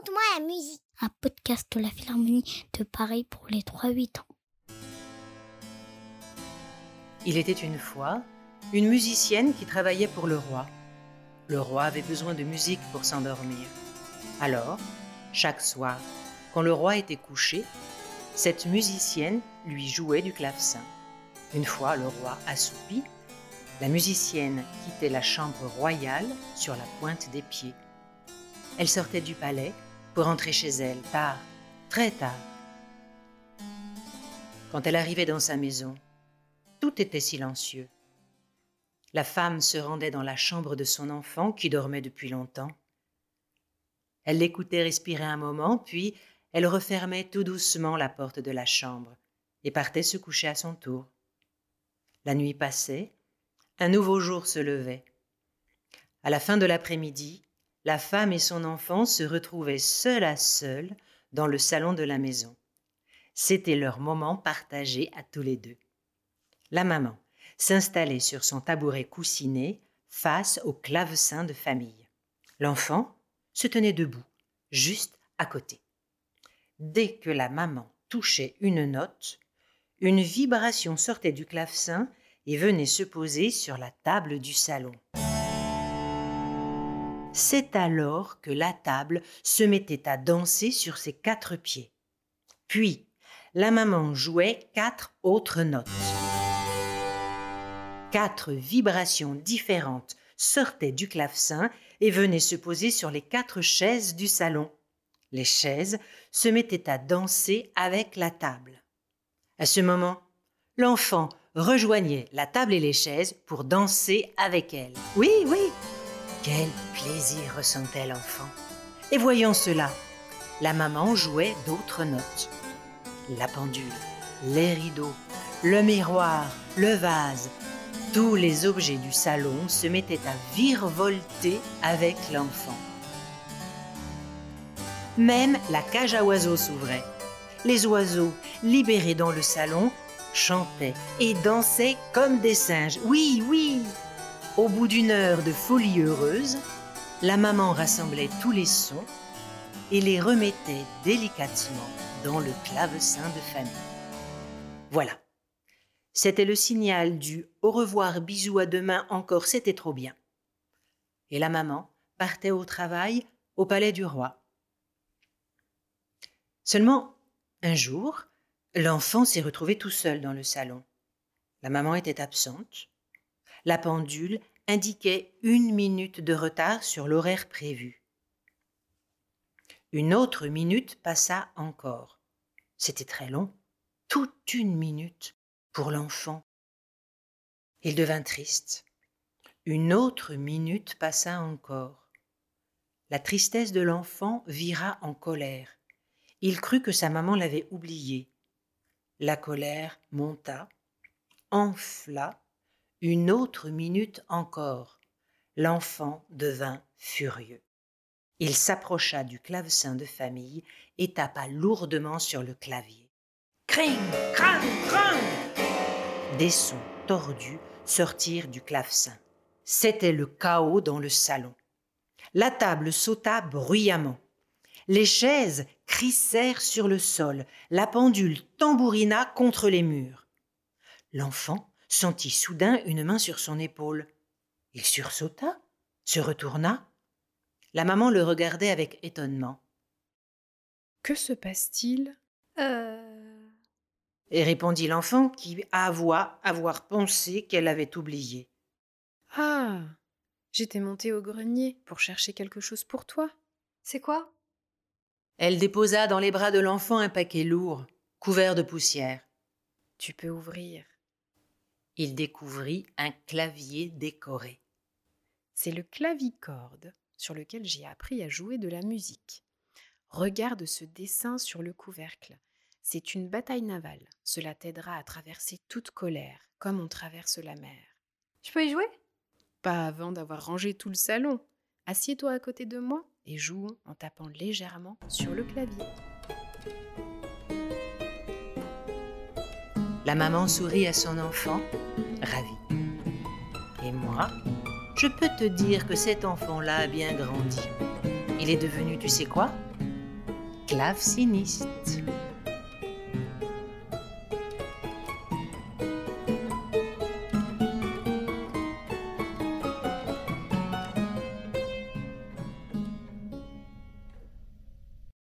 Raconte-moi la musique. Un podcast de la Philharmonie de Paris pour les 3-8 ans. Il était une fois une musicienne qui travaillait pour le roi. Le roi avait besoin de musique pour s'endormir. Alors, chaque soir, quand le roi était couché, cette musicienne lui jouait du clavecin. Une fois le roi assoupi, la musicienne quittait la chambre royale sur la pointe des pieds. Elle sortait du palais pour rentrer chez elle tard, très tard. Quand elle arrivait dans sa maison, tout était silencieux. La femme se rendait dans la chambre de son enfant qui dormait depuis longtemps. Elle l'écoutait respirer un moment, puis elle refermait tout doucement la porte de la chambre et partait se coucher à son tour. La nuit passait, un nouveau jour se levait. À la fin de l'après-midi, la femme et son enfant se retrouvaient seuls à seuls dans le salon de la maison. C'était leur moment partagé à tous les deux. La maman s'installait sur son tabouret coussiné face au clavecin de famille. L'enfant se tenait debout, juste à côté. Dès que la maman touchait une note, une vibration sortait du clavecin et venait se poser sur la table du salon. C'est alors que la table se mettait à danser sur ses quatre pieds. Puis, la maman jouait quatre autres notes. Quatre vibrations différentes sortaient du clavecin et venaient se poser sur les quatre chaises du salon. Les chaises se mettaient à danser avec la table. À ce moment, l'enfant rejoignait la table et les chaises pour danser avec elle. Oui, oui, quel plaisir ressentait l'enfant. Et voyant cela, la maman jouait d'autres notes. La pendule, les rideaux, le miroir, le vase, tous les objets du salon se mettaient à virevolter avec l'enfant. Même la cage à oiseaux s'ouvrait. Les oiseaux, libérés dans le salon, chantaient et dansaient comme des singes. Oui, oui. Au bout d'une heure de folie heureuse, la maman rassemblait tous les sons et les remettait délicatement dans le clavecin de famille. Voilà. C'était le signal du au revoir, bisous, à demain, encore, c'était trop bien. Et la maman partait au travail au palais du roi. Seulement, un jour, L'enfant s'est retrouvé tout seul dans le salon. La maman était absente. La pendule indiquait une minute de retard sur l'horaire prévu. Une autre minute passa encore. C'était très long, toute une minute pour l'enfant. Il devint triste. Une autre minute passa encore. La tristesse de l'enfant vira en colère. Il crut que sa maman l'avait oublié. La colère monta, enfla, une autre minute encore. L'enfant devint furieux. Il s'approcha du clavecin de famille et tapa lourdement sur le clavier. Cring, crang, crang Des sons tordus sortirent du clavecin. C'était le chaos dans le salon. La table sauta bruyamment. Les chaises crissèrent sur le sol, la pendule tambourina contre les murs. L'enfant sentit soudain une main sur son épaule. Il sursauta, se retourna. La maman le regardait avec étonnement. Que se passe-t-il? Euh. Et répondit l'enfant qui avoua avoir pensé qu'elle avait oublié. Ah J'étais montée au grenier pour chercher quelque chose pour toi. C'est quoi? Elle déposa dans les bras de l'enfant un paquet lourd, couvert de poussière. Tu peux ouvrir. Il découvrit un clavier décoré. C'est le clavicorde sur lequel j'ai appris à jouer de la musique. Regarde ce dessin sur le couvercle. C'est une bataille navale. Cela t'aidera à traverser toute colère, comme on traverse la mer. Je peux y jouer? Pas avant d'avoir rangé tout le salon. Assieds-toi à côté de moi et jouons en tapant légèrement sur le clavier. La maman sourit à son enfant, ravie. Et moi, je peux te dire que cet enfant-là a bien grandi. Il est devenu, tu sais quoi? Claveciniste.